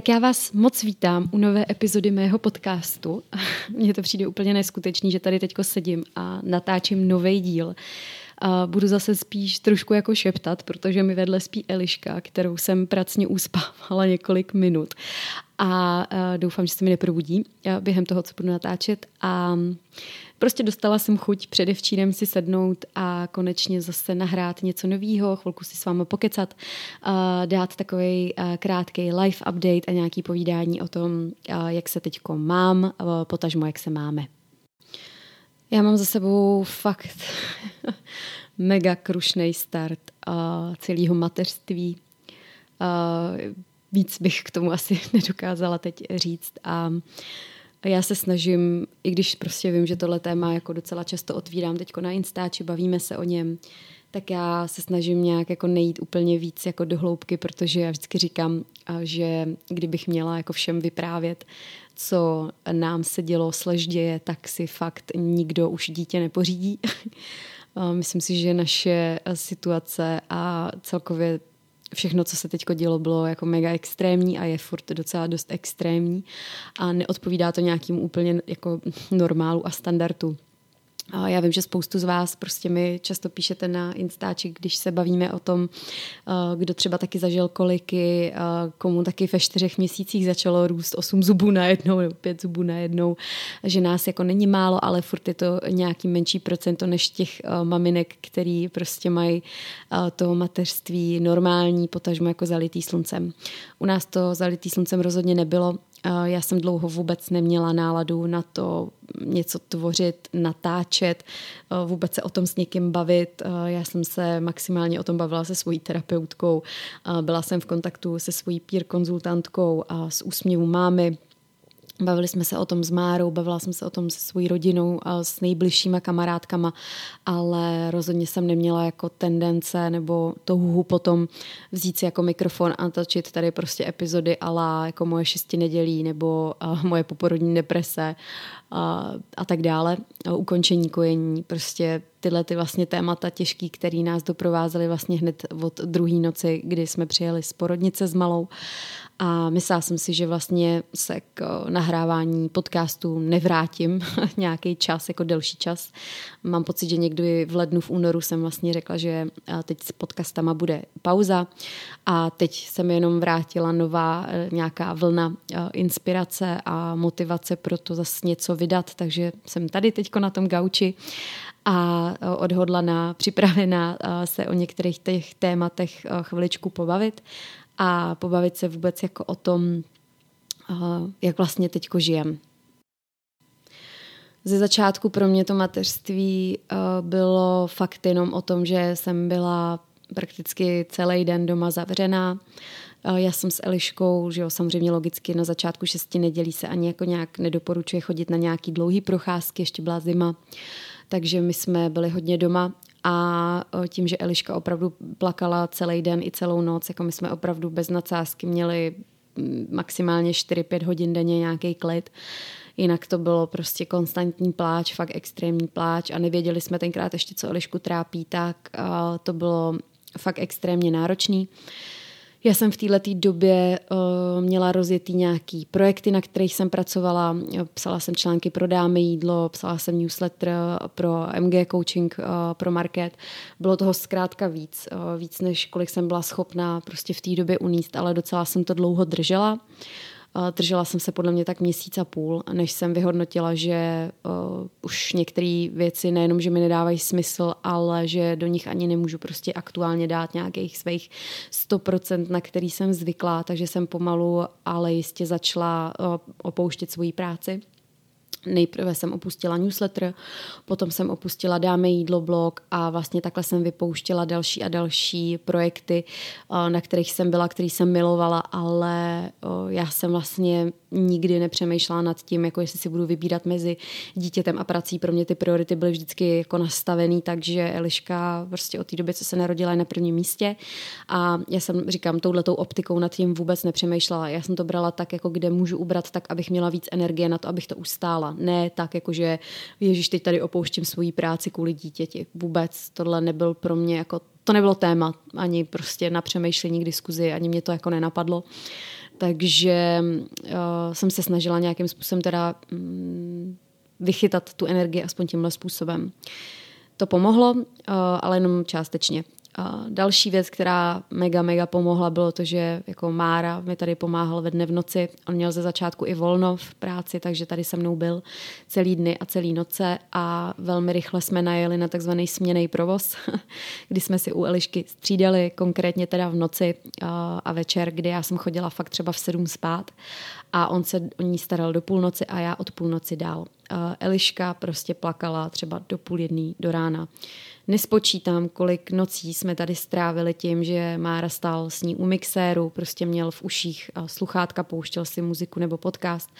Tak já vás moc vítám u nové epizody mého podcastu. Mně to přijde úplně neskutečný, že tady teďko sedím a natáčím nový díl. A budu zase spíš trošku jako šeptat, protože mi vedle spí Eliška, kterou jsem pracně uspávala několik minut. A doufám, že se mi neprobudí během toho, co budu natáčet. A Prostě dostala jsem chuť předevčírem si sednout a konečně zase nahrát něco nového, chvilku si s vámi pokecat, dát takový krátký live update a nějaký povídání o tom, jak se teďko mám, potažmo jak se máme. Já mám za sebou fakt mega krušný start celého mateřství. Víc bych k tomu asi nedokázala teď říct. A já se snažím, i když prostě vím, že tohle téma jako docela často otvírám teď na Instači, bavíme se o něm, tak já se snažím nějak jako nejít úplně víc jako do hloubky, protože já vždycky říkám, že kdybych měla jako všem vyprávět, co nám se dělo, slež děje, tak si fakt nikdo už dítě nepořídí. Myslím si, že naše situace a celkově všechno, co se teď dělo, bylo jako mega extrémní a je furt docela dost extrémní. A neodpovídá to nějakým úplně jako normálu a standardu já vím, že spoustu z vás prostě mi často píšete na Instači, když se bavíme o tom, eh, kdo třeba taky zažil koliky, eh, komu taky ve čtyřech měsících začalo růst osm zubů na jednou nebo pět zubů na jednou, že nás jako není málo, ale furt je to nějaký menší procento než těch eh, maminek, který prostě mají to mateřství normální, potažmo jako zalitý sluncem. U nás to zalitý sluncem rozhodně nebylo já jsem dlouho vůbec neměla náladu na to něco tvořit, natáčet, vůbec se o tom s někým bavit. Já jsem se maximálně o tom bavila se svojí terapeutkou. Byla jsem v kontaktu se svojí peer konzultantkou a s úsměvu mámy Bavili jsme se o tom s Márou, bavila jsem se o tom se svojí rodinou a s nejbližšíma kamarádkama, ale rozhodně jsem neměla jako tendence nebo touhu potom vzít si jako mikrofon a točit tady prostě epizody ala jako moje šesti nedělí nebo uh, moje poporodní deprese a, a tak dále, ukončení kojení, prostě tyhle ty vlastně témata těžký, který nás doprovázely vlastně hned od druhé noci, kdy jsme přijeli z porodnice s malou a myslela jsem si, že vlastně se k nahrávání podcastu nevrátím nějaký čas, jako delší čas. Mám pocit, že někdy v lednu, v únoru jsem vlastně řekla, že teď s podcastama bude pauza. A teď jsem jenom vrátila nová e, nějaká vlna inspirace a motivace pro to zase něco vydat, takže jsem tady teďko na tom gauči a odhodlaná, připravená se o některých těch tématech chviličku pobavit a pobavit se vůbec jako o tom, jak vlastně teďko žijem. Ze začátku pro mě to mateřství bylo fakt jenom o tom, že jsem byla prakticky celý den doma zavřená. Já jsem s Eliškou, že jo, samozřejmě logicky na začátku šesti nedělí se ani jako nějak nedoporučuje chodit na nějaký dlouhý procházky, ještě byla zima, takže my jsme byli hodně doma a tím, že Eliška opravdu plakala celý den i celou noc, jako my jsme opravdu bez nadsázky měli mm, maximálně 4-5 hodin denně nějaký klid, jinak to bylo prostě konstantní pláč, fakt extrémní pláč a nevěděli jsme tenkrát ještě, co Elišku trápí, tak to bylo fakt extrémně náročný. Uh, já jsem v této době uh, měla rozjetý nějaký projekty, na kterých jsem pracovala. Psala jsem články pro dámy jídlo, psala jsem newsletter pro MG coaching uh, pro market. Bylo toho zkrátka víc, uh, víc než kolik jsem byla schopná prostě v té době uníst, ale docela jsem to dlouho držela. Uh, Držela jsem se podle mě tak měsíc a půl, než jsem vyhodnotila, že uh, už některé věci nejenom, že mi nedávají smysl, ale že do nich ani nemůžu prostě aktuálně dát nějakých svých 100%, na který jsem zvyklá, takže jsem pomalu, ale jistě začala uh, opouštět svoji práci. Nejprve jsem opustila newsletter, potom jsem opustila Dáme jídlo blog a vlastně takhle jsem vypouštěla další a další projekty, eh, na kterých jsem byla, který jsem milovala, ale eh, já jsem vlastně nikdy nepřemýšlela nad tím, jako jestli si budu vybírat mezi dítětem a prací. Pro mě ty priority byly vždycky jako nastavený, takže Eliška prostě od té doby, co se narodila, je na prvním místě. A já jsem, říkám, touhletou optikou nad tím vůbec nepřemýšlela. Já jsem to brala tak, jako kde můžu ubrat, tak abych měla víc energie na to, abych to ustála. Ne tak, jako že Ježíš, teď tady opouštím svoji práci kvůli dítěti. Vůbec tohle nebyl pro mě jako to nebylo téma, ani prostě na přemýšlení k diskuzi, ani mě to jako nenapadlo. takže uh, jsem se snažila nějakým způsobem teda um, vychytat tu energii aspoň tímhle způsobem. To pomohlo, uh, ale jenom částečně. A další věc, která mega, mega pomohla, bylo to, že jako Mára mi tady pomáhal ve dne v noci. On měl ze začátku i volno v práci, takže tady se mnou byl celý dny a celý noce a velmi rychle jsme najeli na takzvaný směný provoz, kdy jsme si u Elišky střídali, konkrétně teda v noci a večer, kdy já jsem chodila fakt třeba v sedm spát a on se o ní staral do půlnoci a já od půlnoci dál. Eliška prostě plakala třeba do půl jedný do rána nespočítám, kolik nocí jsme tady strávili tím, že Mára stál s ní u mixéru, prostě měl v uších sluchátka, pouštěl si muziku nebo podcast,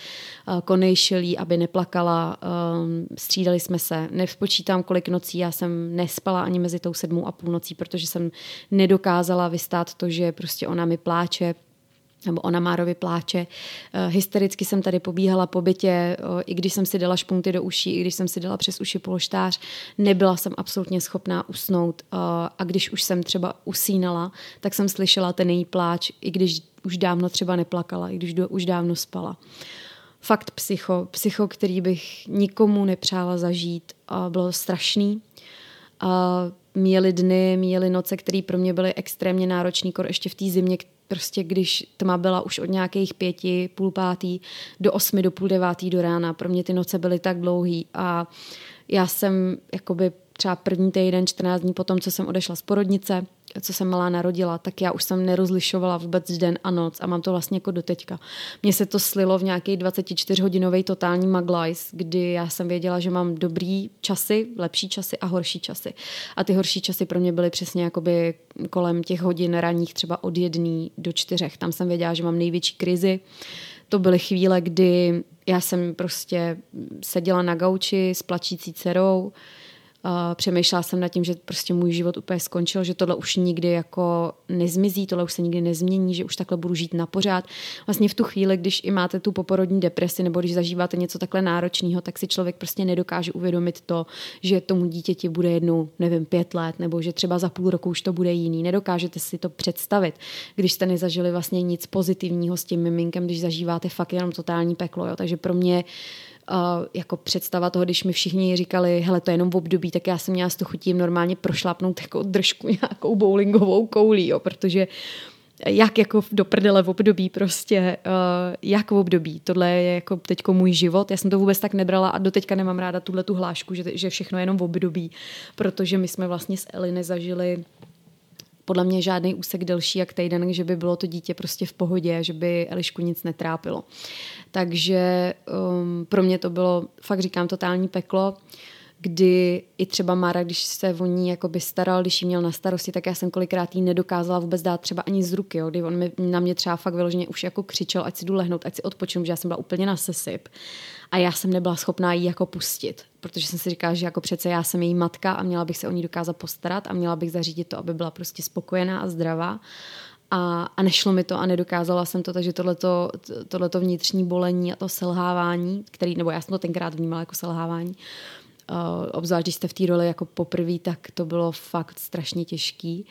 konejšil jí, aby neplakala, um, střídali jsme se. Nespočítám, kolik nocí já jsem nespala ani mezi tou sedmou a půl nocí, protože jsem nedokázala vystát to, že prostě ona mi pláče, nebo ona Márovi pláče. Eh, hystericky jsem tady pobíhala po bytě, eh, i když jsem si dala špunty do uší, i když jsem si dala přes uši polštář, nebyla jsem absolutně schopná usnout. Eh, a když už jsem třeba usínala, tak jsem slyšela ten její pláč, i když už dávno třeba neplakala, i když už dávno spala. Fakt psycho, psycho, který bych nikomu nepřála zažít. Bylo strašný. Měli dny, měli noce, které pro mě byly extrémně náročné, ještě v té zimě, prostě když tma byla už od nějakých pěti, půl pátý do osmi, do půl devátý do rána. Pro mě ty noce byly tak dlouhý a já jsem jakoby třeba první týden, 14 dní potom, co jsem odešla z porodnice, co jsem malá narodila, tak já už jsem nerozlišovala vůbec den a noc a mám to vlastně jako doteďka. Mně se to slilo v nějaký 24-hodinový totální maglajs, kdy já jsem věděla, že mám dobrý časy, lepší časy a horší časy. A ty horší časy pro mě byly přesně jakoby kolem těch hodin ranních třeba od jedné do čtyřech. Tam jsem věděla, že mám největší krizi. To byly chvíle, kdy já jsem prostě seděla na gauči s plačící dcerou, Přemýšlela jsem nad tím, že prostě můj život úplně skončil, že tohle už nikdy jako nezmizí, tohle už se nikdy nezmění, že už takhle budu žít na pořád. Vlastně v tu chvíli, když i máte tu poporodní depresi nebo když zažíváte něco takhle náročného, tak si člověk prostě nedokáže uvědomit to, že tomu dítěti bude jednou, nevím, pět let, nebo že třeba za půl roku už to bude jiný. Nedokážete si to představit, když jste nezažili vlastně nic pozitivního s tím miminkem, když zažíváte fakt jenom totální peklo. Jo. Takže pro mě uh, uh, jako představa toho, když mi všichni říkali, hele, to je jenom v období, tak já jsem měla s to chutím normálně prošlapnout jako držku nějakou bowlingovou koulí, jo, protože jak jako do prdele v období prostě, uh, jak v období. Tohle je jako teďko můj život. Já jsem to vůbec tak nebrala a doteďka nemám ráda tuhle tu hlášku, že, že všechno je jenom v období, protože my jsme vlastně s Eli nezažili podle mě žádný úsek delší jak týden, že by bylo to dítě prostě v pohodě, že by Elišku nic netrápilo. Takže um, pro mě to bylo, fakt říkám, totální peklo kdy i třeba Mára, když se o ní jakoby staral, když jí měl na starosti, tak já jsem kolikrát jí nedokázala vůbec dát třeba ani z ruky, jo, kdy on mi, na mě třeba fakt vyloženě už jako křičel, ať si jdu lehnout, ať si odpočinu, že já jsem byla úplně na sesyp a já jsem nebyla schopná jí jako pustit, protože jsem si říkala, že jako přece já jsem její matka a měla bych se o ní dokázat postarat a měla bych zařídit to, aby byla prostě spokojená a zdravá. A, a nešlo mi to a nedokázala jsem to, takže tohleto, tohleto vnitřní bolení a to selhávání, který, nebo já jsem to tenkrát vnímala jako selhávání, obzvlášť když jste v té roli jako poprvé, tak to bylo fakt strašně těžký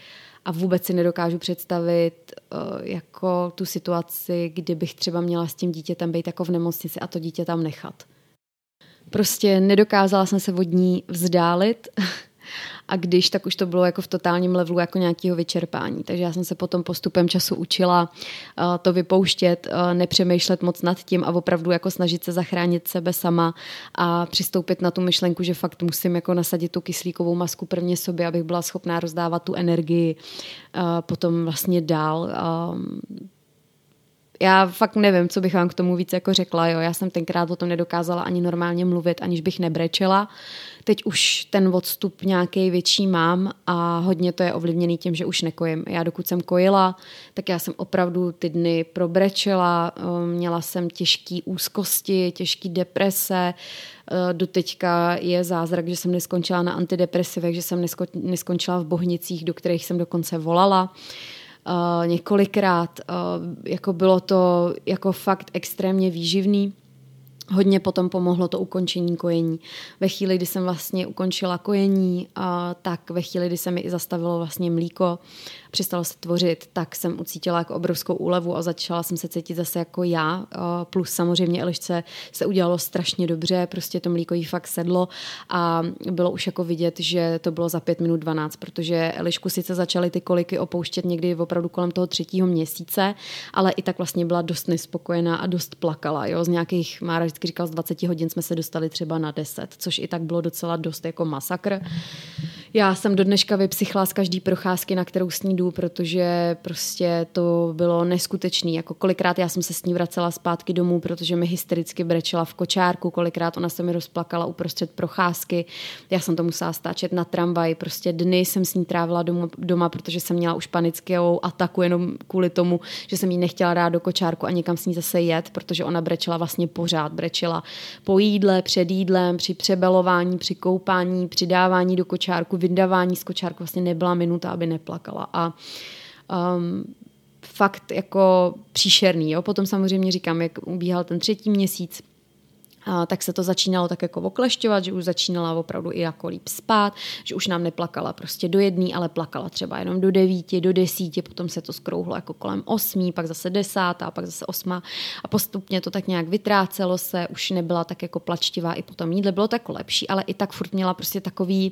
a vůbec si nedokážu představit uh, jako tu situaci, kdybych třeba měla s tím dítětem být jako v nemocnici a to dítě tam nechat. Prostě nedokázala jsem se od ní vzdálit a když, tak už to bylo jako v totálním levelu jako nějakého vyčerpání. Takže já jsem se potom postupem času učila uh, to vypouštět, uh, nepřemýšlet moc nad tím a opravdu jako snažit se zachránit sebe sama a přistoupit na tu myšlenku, že fakt musím jako nasadit tu kyslíkovou masku prvně sobě, abych byla schopná rozdávat tu energii uh, potom vlastně dál. Já fakt nevím, co bych vám k tomu víc jako řekla. Jo. Já jsem tenkrát o tom nedokázala ani normálně mluvit, aniž bych nebrečela. Teď už ten odstup nějaký větší mám a hodně to je ovlivněný tím, že už nekojím. Já dokud jsem kojila, tak já jsem opravdu ty dny probrečela, um, měla jsem těžké úzkosti, těžké deprese, uh, doteďka je zázrak, že jsem neskončila na antidepresivech, že jsem neskončila v bohnicích, do kterých jsem dokonce volala. Několikrát. Uh, jako bylo to jako fakt extrémně výživný Hodně potom pomohlo to ukončení kojení. Ve chvíli, kdy jsem vlastně ukončila kojení, tak ve chvíli, kdy se mi i zastavilo vlastně mlíko, přestalo se tvořit, tak jsem ucítila jako obrovskou úlevu a začala jsem se cítit zase jako já. Plus samozřejmě Elišce se udělalo strašně dobře, prostě to mlíko jí fakt sedlo a bylo už jako vidět, že to bylo za 5 minut 12, protože Elišku sice začaly ty koliky opouštět někdy opravdu kolem toho třetího měsíce, ale i tak vlastně byla dost nespokojená a dost plakala. Jo? Z nějakých, Mára vždycky říkal, z 20 hodin jsme se dostali třeba na 10, což i tak bylo docela dost jako masakr. Já jsem do dneška vypsychla z každý procházky, na kterou s ní jdu, protože prostě to bylo neskutečný. Jako kolikrát já jsem se s ní vracela zpátky domů, protože mi hystericky brečela v kočárku, kolikrát ona se mi rozplakala uprostřed procházky. Já jsem to musela stáčet na tramvaj, prostě dny jsem s ní trávila doma, doma protože jsem měla už panickou ataku jenom kvůli tomu, že jsem jí nechtěla dát do kočárku a někam s ní zase jet, protože ona brečela vlastně pořád. Brečela po jídle, před jídlem, při přebelování, při koupání, při dávání do kočárku, vydávání z kočárku vlastně nebyla minuta, aby neplakala. A um, fakt jako příšerný. Jo? Potom samozřejmě říkám, jak ubíhal ten třetí měsíc, tak se to začínalo tak jako oklešťovat, že už začínala opravdu i jako líp spát, že už nám neplakala prostě do jedné, ale plakala třeba jenom do devíti, do desíti, potom se to skrouhlo jako kolem osmí, pak zase desátá, pak zase osma a postupně to tak nějak vytrácelo se, už nebyla tak jako plačtivá i potom jídle, bylo tak lepší, ale i tak furt měla prostě takový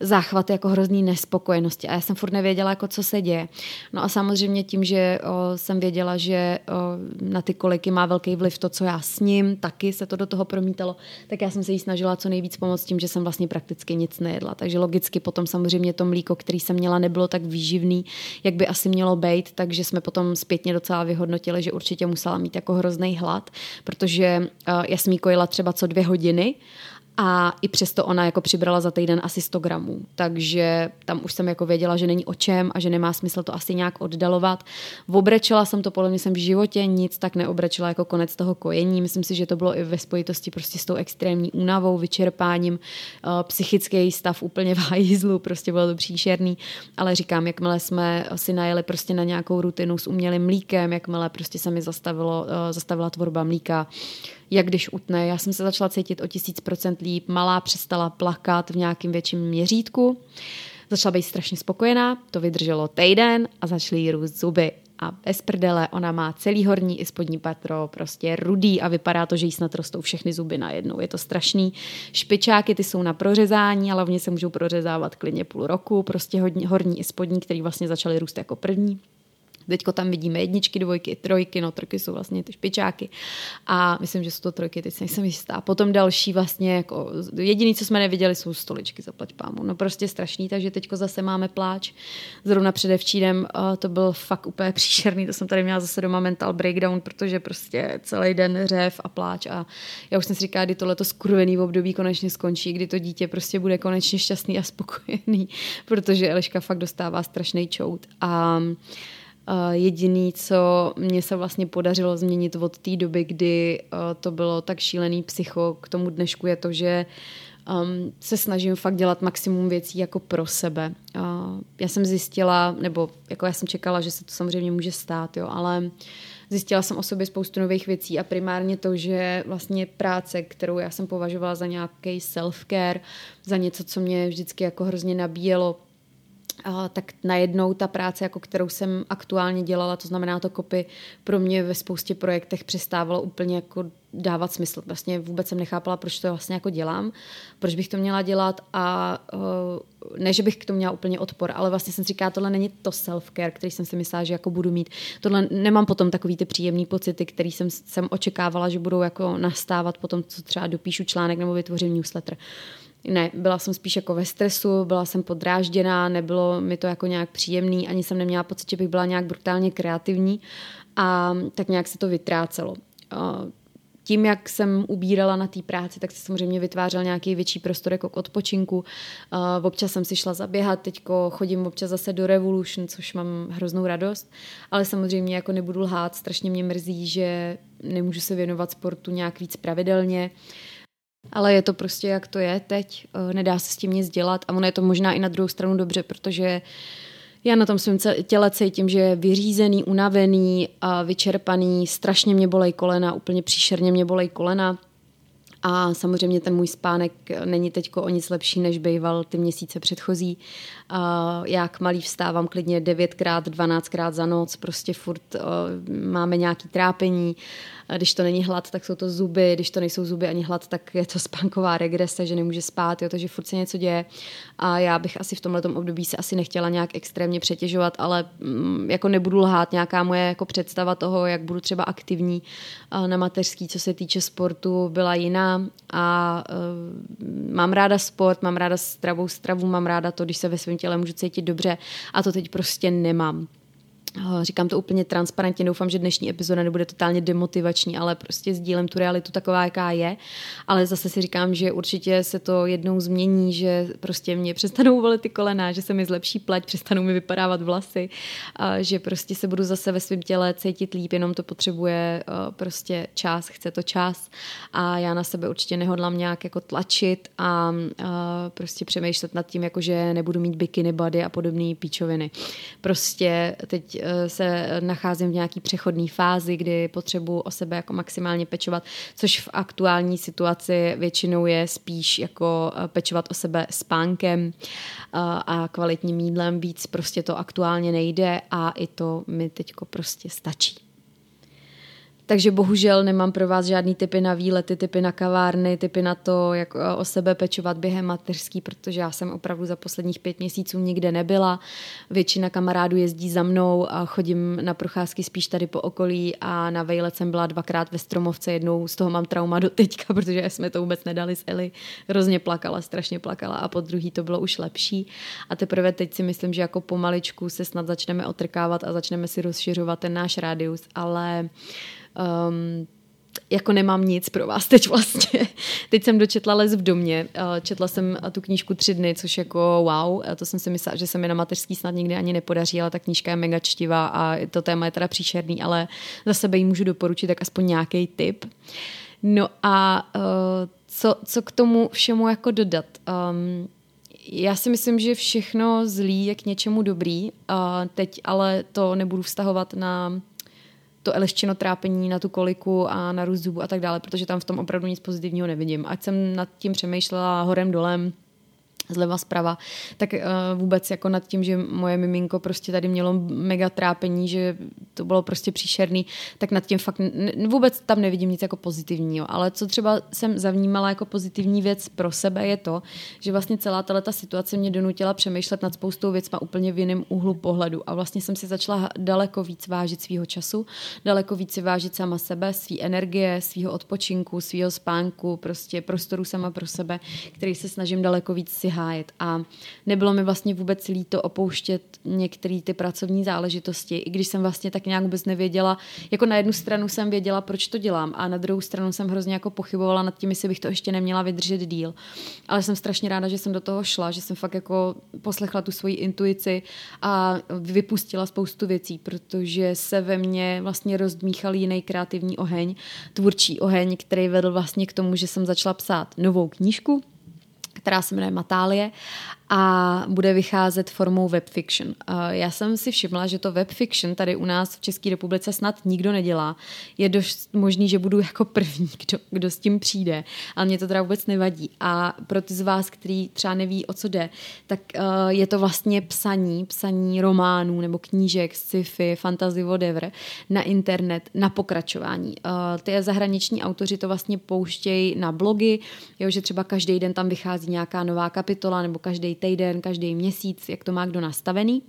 záchvat jako hrozný nespokojenosti. A já jsem furt nevěděla, jako co se děje. No a samozřejmě tím, že o, jsem věděla, že o, na ty koliky má velký vliv to, co já s ním, taky se to do toho promítalo, tak já jsem se jí snažila co nejvíc pomoct tím, že jsem vlastně prakticky nic nejedla. Takže logicky potom samozřejmě to mlíko, který jsem měla, nebylo tak výživný, jak by asi mělo být, takže jsme potom zpětně docela vyhodnotili, že určitě musela mít jako hrozný hlad, protože já jsem jí kojila třeba co dvě hodiny a i přesto ona jako přibrala za týden asi 100 gramů. Takže tam už jsem jako věděla, že není o čem a že nemá smysl to asi nějak oddalovat. Obrečela jsem to, podle mě jsem v životě nic tak neobrečela jako konec toho kojení. Myslím si, že to bylo i ve spojitosti prostě s tou extrémní únavou, vyčerpáním, uh, psychický stav úplně v hajzlu, prostě bylo to příšerný. Ale říkám, jakmile jsme si najeli prostě na nějakou rutinu s umělým mlíkem, jakmile prostě se mi zastavilo, uh, zastavila tvorba mlíka, jak když utne. Já jsem se začala cítit o tisíc procent líp, malá přestala plakat v nějakým větším měřítku. Začala být strašně spokojená, to vydrželo týden a začaly jí růst zuby. A bez prdele, ona má celý horní i spodní patro, prostě rudý a vypadá to, že jí snad rostou všechny zuby najednou. Je to strašný. Špičáky, ty jsou na prořezání, ale oni se můžou prořezávat klidně půl roku, prostě horní i spodní, který vlastně začaly růst jako první. Teďko tam vidíme jedničky, dvojky, trojky, no trojky jsou vlastně ty špičáky a myslím, že jsou to trojky, teď nejsem jistá. Potom další vlastně, jako jediný, co jsme neviděli, jsou stoličky, zaplať pámu. No prostě strašný, takže teďko zase máme pláč. Zrovna předevčírem uh, to byl fakt úplně příšerný, to jsem tady měla zase doma mental breakdown, protože prostě celý den řev a pláč a já už jsem si říkala, kdy tohle skurvený období konečně skončí, kdy to dítě prostě bude konečně šťastný a spokojený, protože Eliška fakt dostává strašný čout. A jediný, co mě se vlastně podařilo změnit od té doby, kdy to bylo tak šílený psycho k tomu dnešku, je to, že um, se snažím fakt dělat maximum věcí jako pro sebe. Já jsem zjistila, nebo jako já jsem čekala, že se to samozřejmě může stát, jo, ale zjistila jsem o sobě spoustu nových věcí a primárně to, že vlastně práce, kterou já jsem považovala za nějaký self-care, za něco, co mě vždycky jako hrozně nabíjelo, tak najednou ta práce, jako kterou jsem aktuálně dělala, to znamená to kopy, pro mě ve spoustě projektech přestávalo úplně jako dávat smysl. Vlastně vůbec jsem nechápala, proč to vlastně jako dělám, proč bych to měla dělat a uh, ne, že bych k tomu měla úplně odpor, ale vlastně jsem říkala, tohle není to self-care, který jsem si myslela, že jako budu mít. Tohle nemám potom takový ty příjemný pocity, který jsem, jsem očekávala, že budou jako nastávat potom, co třeba dopíšu článek nebo vytvořím newsletter. Ne, byla jsem spíš jako ve stresu, byla jsem podrážděná, nebylo mi to jako nějak příjemný, ani jsem neměla pocit, že bych byla nějak brutálně kreativní a tak nějak se to vytrácelo. Tím, jak jsem ubírala na té práci, tak se samozřejmě vytvářel nějaký větší prostor jako k odpočinku. Občas jsem si šla zaběhat, teďko chodím občas zase do Revolution, což mám hroznou radost, ale samozřejmě jako nebudu lhát, strašně mě mrzí, že nemůžu se věnovat sportu nějak víc pravidelně. Ale je to prostě, jak to je teď, eh, nedá se s tím nic dělat a ono je to možná i na druhou stranu dobře, protože já na tom svém těle cítím, že je vyřízený, unavený a vyčerpaný, strašně mě bolej kolena, úplně příšerně mě bolej kolena. A samozřejmě ten můj spánek není teď o nic lepší, než býval ty měsíce předchozí. Já k malý vstávám klidně 9krát, 12krát za noc, prostě furt máme nějaký trápení. Když to není hlad, tak jsou to zuby, když to nejsou zuby ani hlad, tak je to spánková regrese, že nemůže spát, jo, takže furt se něco děje. A já bych asi v tomhle období se asi nechtěla nějak extrémně přetěžovat, ale mm, jako nebudu lhát, nějaká moje jako představa toho, jak budu třeba aktivní na mateřský, co se týče sportu, byla jiná a uh, mám ráda sport, mám ráda stravou stravu, mám ráda to, když se ve svém těle můžu cítit dobře a to teď prostě nemám. Eh, říkám to úplně transparentně, doufám, že dnešní epizoda nebude totálně demotivační, ale prostě sdílem tu realitu taková, jaká je. Ale zase si říkám, že určitě se to jednou změní, že prostě mě přestanou volit ty kolena, že se mi zlepší pleť, přestanou mi vypadávat vlasy, že prostě se budu zase ve svém těle cítit líp, jenom to potřebuje eh, prostě čas, chce to čas a já na sebe určitě nehodlám nějak jako tlačit a, a prostě přemýšlet nad tím, jako že nebudu mít bikini body a podobné píčoviny. Prostě teď Eh, se nacházím v nějaký přechodné fázi, kdy potřebuji o sebe jako maximálně pečovat, což v aktuální situaci většinou je spíš jako eh, pečovat o sebe spánkem eh, a kvalitním jídlem. Víc prostě to aktuálně nejde a i to mi teďko prostě stačí. Takže bohužel nemám pro vás žádný typy na výlety, typy na kavárny, typy na to, jak eh, o sebe pečovat během mateřský, protože já jsem opravdu za posledních pět měsíců nikde nebyla. Většina kamarádů jezdí za mnou a chodím na procházky spíš tady po okolí a na vejlet jsem byla dvakrát ve Stromovce, jednou z toho mám trauma do teďka, protože jsme to vůbec nedali s Eli. Hrozně plakala, strašně plakala a po druhý to bylo už lepší. A teprve teď si myslím, že jako pomaličku se snad začneme otrkávat a začneme si rozšiřovat ten náš rádius, ale um, jako nemám nic pro vás teď vlastně. Teď jsem dočetla Les v domě, uh, četla jsem tu knížku tři dny, což jako wow, to jsem si myslela, že se mi na mateřský snad nikdy ani nepodaří, ale ta knížka je mega čtivá a to téma je teda příšerný, ale za sebe jí můžu doporučit tak aspoň nějaký tip. No a co, co k tomu všemu jako dodat? Um, já si myslím, že všechno zlý je k něčemu dobrý, uh, teď ale to nebudu vztahovat na to eleščino trápení na tu koliku a na růst zubu a tak dále, protože tam v tom opravdu nic pozitivního nevidím. Ať jsem nad tím přemýšlela horem dolem, zleva zprava, tak uh, vůbec jako nad tím, že moje miminko prostě tady mělo mega trápení, že to bylo prostě příšerný, tak nad tím fakt n- vůbec tam nevidím nic jako pozitivního. Ale co třeba jsem zavnímala jako pozitivní věc pro sebe je to, že vlastně celá ta situace mě donutila přemýšlet nad spoustou věcma úplně v jiném úhlu pohledu a vlastně jsem si začala daleko víc vážit svýho času, daleko víc si vážit sama sebe, svý energie, svýho odpočinku, svýho spánku, prostě prostoru sama pro sebe, který se snažím daleko víc si hájet. A nebylo mi vlastně vůbec líto opouštět některé ty pracovní záležitosti, i když jsem vlastně tak nějak vůbec nevěděla. Jako na jednu stranu jsem věděla, proč to dělám, a na druhou stranu jsem hrozně jako pochybovala nad tím, jestli bych to ještě neměla vydržet díl. Ale jsem strašně ráda, že jsem do toho šla, že jsem fakt jako poslechla tu svoji intuici a vypustila spoustu věcí, protože se ve mně vlastně rozdmíchal jiný kreativní oheň, tvůrčí oheň, který vedl vlastně k tomu, že jsem začala psát novou knížku, která se jmenuje Matálie a bude vycházet formou webfiction. Já jsem si všimla, že to webfiction tady u nás v České republice snad nikdo nedělá. Je dost možný, že budu jako první, kdo, kdo s tím přijde, ale mě to teda vůbec nevadí. A pro ty z vás, kteří třeba neví, o co jde, tak je to vlastně psaní, psaní románů nebo knížek, sci-fi, fantasy, whatever, na internet, na pokračování. Ty zahraniční autoři to vlastně pouštějí na blogy, jo, že třeba každý den tam vychází nějaká nová kapitola nebo každý týden, každý měsíc, jak to má kdo nastavený.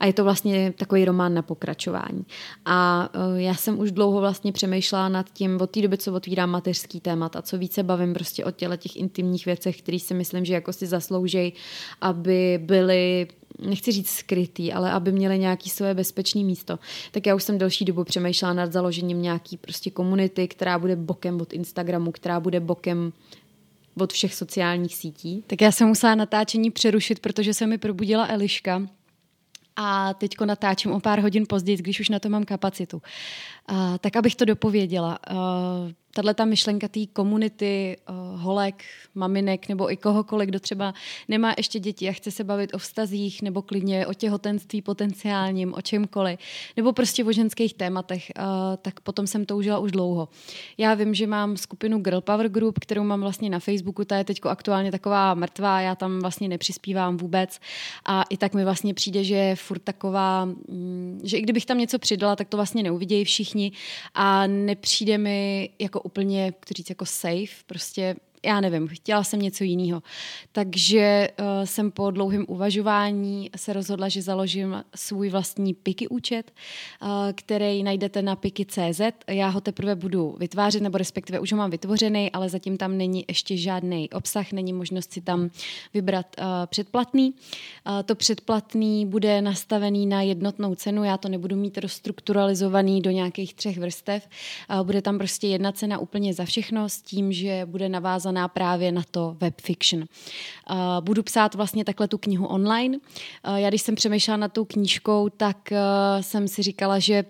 A je to vlastně takový román na pokračování. A e, já jsem už dlouho vlastně přemýšlela nad tím, od té doby, co otvírám mateřský témat a co více bavím prostě o těle těch intimních věcech, které si myslím, že jako si zaslouží, aby byly nechci říct skrytý, ale aby měli nějaký své bezpečné místo. Tak já už jsem delší dobu přemýšlela nad založením nějaký prostě komunity, která bude bokem od Instagramu, která bude bokem od všech sociálních sítí. Tak já jsem musela natáčení přerušit, protože se mi probudila Eliška a teďko natáčím o pár hodin později, když už na to mám kapacitu. Uh, tak abych to dopověděla. Uh, tahle ta myšlenka té komunity uh, holek, maminek nebo i kohokoliv, kdo třeba nemá ještě děti a chce se bavit o vztazích nebo klidně o těhotenství potenciálním, o čemkoliv, nebo prostě o ženských tématech, uh, tak potom jsem to užila už dlouho. Já vím, že mám skupinu Girl Power Group, kterou mám vlastně na Facebooku, ta je teď aktuálně taková mrtvá, já tam vlastně nepřispívám vůbec a i tak mi vlastně přijde, že je furt taková, mm, že i kdybych tam něco přidala, tak to vlastně neuvidějí všichni a nepřijde mi jako úplně, kteří říct, jako safe, prostě já nevím, chtěla jsem něco jiného. Takže uh, jsem po dlouhém uvažování se rozhodla, že založím svůj vlastní Piky účet, uh, který najdete na piky.cz. Já ho teprve budu vytvářet, nebo respektive už ho mám vytvořený, ale zatím tam není ještě žádný obsah, není možnost si tam vybrat uh, předplatný. Uh, to předplatný bude nastavený na jednotnou cenu, já to nebudu mít rozstrukturalizovaný do nějakých třech vrstev. Uh, bude tam prostě jedna cena úplně za všechno s tím, že bude navázaná právě na to web fiction. Uh, budu psát vlastně takhle tu knihu online. Uh, já když jsem přemýšlela nad tou knížkou, tak uh, jsem si říkala, že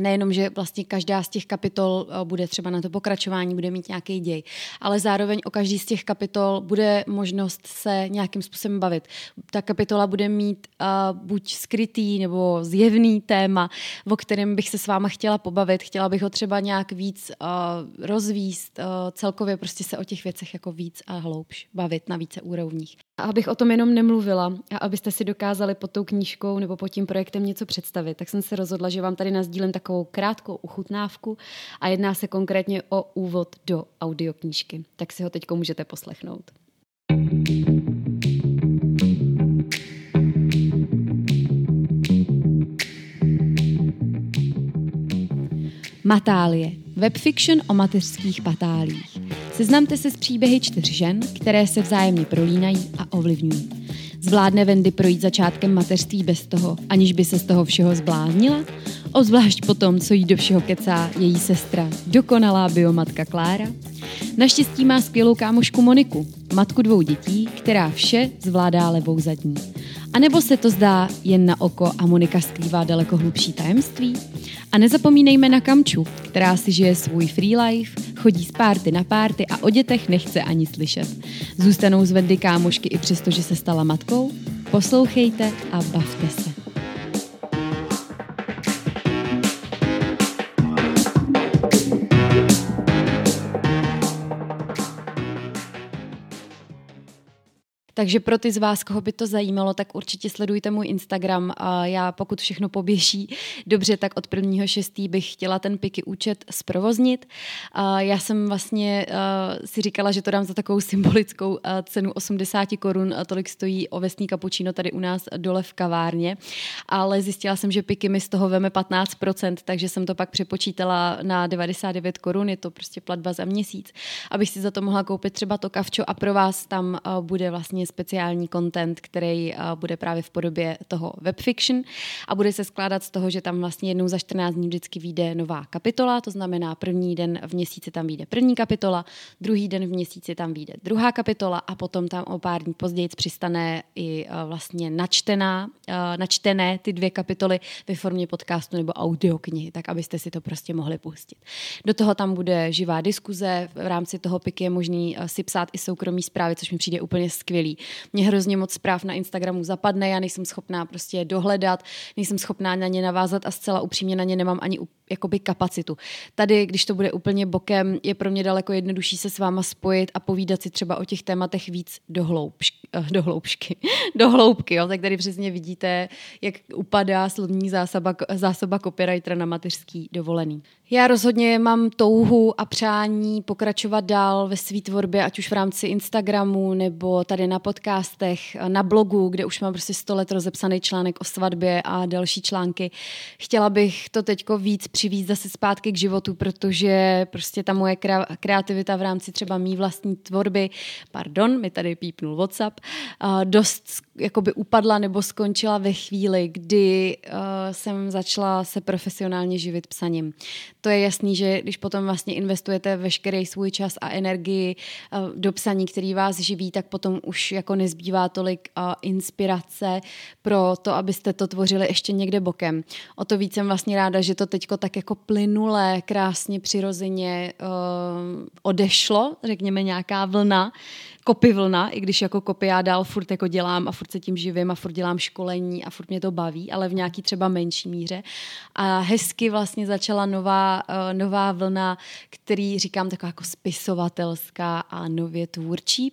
nejenom, že vlastně každá z těch kapitol eh, bude třeba na to pokračování, bude mít nějaký děj, ale zároveň o každý z těch kapitol bude možnost se nějakým způsobem bavit. Ta kapitola bude mít uh, buď skrytý nebo zjevný téma, o kterém bych se s váma chtěla pobavit, chtěla bych ho třeba nějak víc uh, rozvíst, uh, celkově prostě se o těch věcech jako víc a hloubš bavit na více úrovních. A abych o tom jenom nemluvila a abyste si dokázali pod tou knížkou nebo pod tím projektem něco představit, tak jsem se rozhodla, že vám tady nazdílím takovou krátkou uchutnávku a jedná se konkrétně o úvod do audioknížky. Tak si ho teď můžete poslechnout. Matálie. Webfiction o mateřských patálích. Seznamte se s příběhy čtyř žen, které se vzájemně prolínají a ovlivňují. Zvládne Wendy projít začátkem mateřství bez toho, aniž by se z toho všeho zbláznila? Obzvlášť po tom, co jí do všeho kecá její sestra, dokonalá biomatka Klára? Naštěstí má skvělou kámošku Moniku, matku dvou dětí, která vše zvládá levou zadní. A nebo se to zdá jen na oko a Monika skrývá daleko hlubší tajemství? A nezapomínejme na Kamču, která si žije svůj free life, chodí z párty na párty a o dětech nechce ani slyšet. Zůstanou z Vendy kámošky i přesto, že se stala matkou? Poslouchejte a bavte se. Takže pro ty z vás, koho by to zajímalo, tak určitě sledujte můj Instagram. A já pokud všechno poběží dobře, tak od 1.6. bych chtěla ten Piky účet zprovoznit. A já jsem vlastně uh, si říkala, že to dám za takovou symbolickou uh, cenu 80 korun. Tolik stojí ovesný kapučino tady u nás dole v kavárně. Ale zjistila jsem, že Piky mi z toho veme 15%, takže jsem to pak přepočítala na 99 korun. Je to prostě platba za měsíc, abych si za to mohla koupit třeba to kavčo a pro vás tam uh, bude vlastně speciální content, který uh, bude právě v podobě toho webfiction a bude se skládat z toho, že tam vlastně jednou za 14 dní vždycky vyjde nová kapitola, to znamená první den v měsíci tam vyjde první kapitola, druhý den v měsíci tam vyjde druhá kapitola a potom tam o pár dní později přistane i uh, vlastně načtená, uh, načtené ty dvě kapitoly ve formě podcastu nebo audioknihy, tak abyste si to prostě mohli pustit. Do toho tam bude živá diskuze, v rámci toho PIK je možný si psát i soukromí zprávy, což mi přijde úplně skvělý. Mě hrozně moc zpráv na Instagramu zapadne, já nejsem schopná prostě dohledat, nejsem schopná na ně navázat a zcela upřímně na ně nemám ani jakoby kapacitu. Tady, když to bude úplně bokem, je pro mě daleko jednodušší se s váma spojit a povídat si třeba o těch tématech víc do, eh, hloubšky, do hloubky. Jo? Tak tady přesně vidíte, jak upadá slovní zásoba, zásoba copywritera na mateřský dovolený. Já rozhodně mám touhu a přání pokračovat dál ve své tvorbě, ať už v rámci Instagramu nebo tady na podcastech, na blogu, kde už mám prostě 100 let rozepsaný článek o svatbě a další články. Chtěla bych to teďko víc přivízt zase zpátky k životu, protože prostě ta moje kreativita v rámci třeba mý vlastní tvorby, pardon, mi tady pípnul WhatsApp, dost jakoby upadla nebo skončila ve chvíli, kdy jsem začala se profesionálně živit psaním. To je jasný, že když potom vlastně investujete veškerý svůj čas a energii uh, do psaní, který vás živí, tak potom už jako nezbývá tolik uh, inspirace pro to, abyste to tvořili ještě někde bokem. O to víc jsem vlastně ráda, že to teďko tak jako plynule, krásně, přirozeně uh, odešlo, řekněme nějaká vlna, kopy vlna, i když jako kopy já dál furt jako dělám a furt se tím živím a furt dělám školení a furt mě to baví, ale v nějaký třeba menší míře. A hezky vlastně začala nová, uh, nová vlna, který říkám taková jako spisovatelská a nově tvůrčí,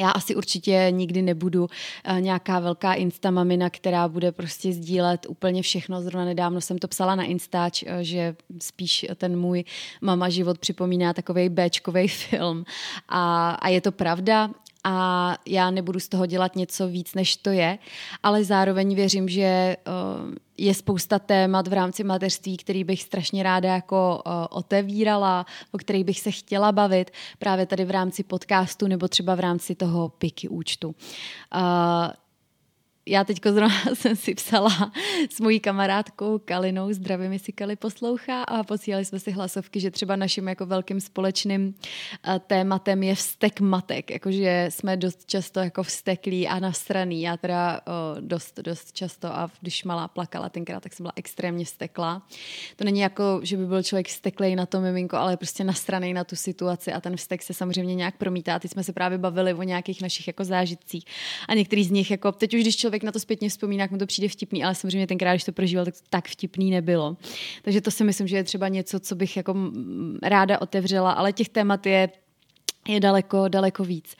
já asi určitě nikdy nebudu uh, nějaká velká instamamina, která bude prostě sdílet úplně všechno. Zrovna nedávno jsem to psala na Instač, uh, že spíš ten můj mama život připomíná takový Bčkový film. A, a je to pravda a já nebudu z toho dělat něco víc, než to je, ale zároveň věřím, že uh, je spousta témat v rámci mateřství, který bych strašně ráda jako uh, otevírala, o kterých bych se chtěla bavit právě tady v rámci podcastu nebo třeba v rámci toho piky účtu. Já teď zrovna jsem si psala s mojí kamarádkou Kalinou, zdravím, jestli Kali poslouchá a posílali jsme si hlasovky, že třeba naším jako velkým společným eh, tématem je vztek matek, jakože jsme dost často jako vzteklí a nasraný. Já teda o, dost, dost často a když malá plakala tenkrát, tak jsem byla extrémně vzteklá. To není jako, že by byl člověk vzteklej na to miminko, ale prostě nasraný na tu situaci a ten vztek se samozřejmě nějak promítá. Teď jsme se právě bavili o nějakých našich jako zážitcích a některý z nich, jako teď už když člověk člověk na to zpětně vzpomíná, jak mu to přijde vtipný, ale samozřejmě tenkrát, když to prožíval, tak tak vtipný nebylo. Takže to si myslím, že je třeba něco, co bych jako ráda otevřela, ale těch témat je je daleko, daleko víc.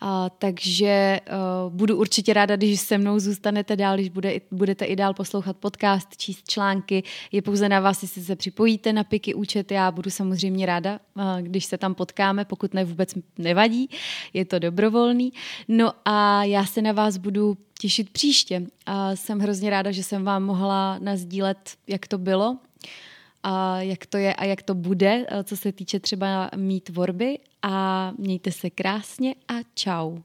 A, takže uh, budu určitě ráda, když se mnou zůstanete dál, když bude, budete i dál poslouchat podcast, číst články. Je pouze na vás, jestli se připojíte na Piky účet. Já budu samozřejmě ráda, uh, když se tam potkáme, pokud ne vůbec nevadí, je to dobrovolný. No a já se na vás budu těšit příště. A jsem hrozně ráda, že jsem vám mohla nazdílet, jak to bylo a jak to je a jak to bude, co se týče třeba mít tvorby a mějte se krásně a čau.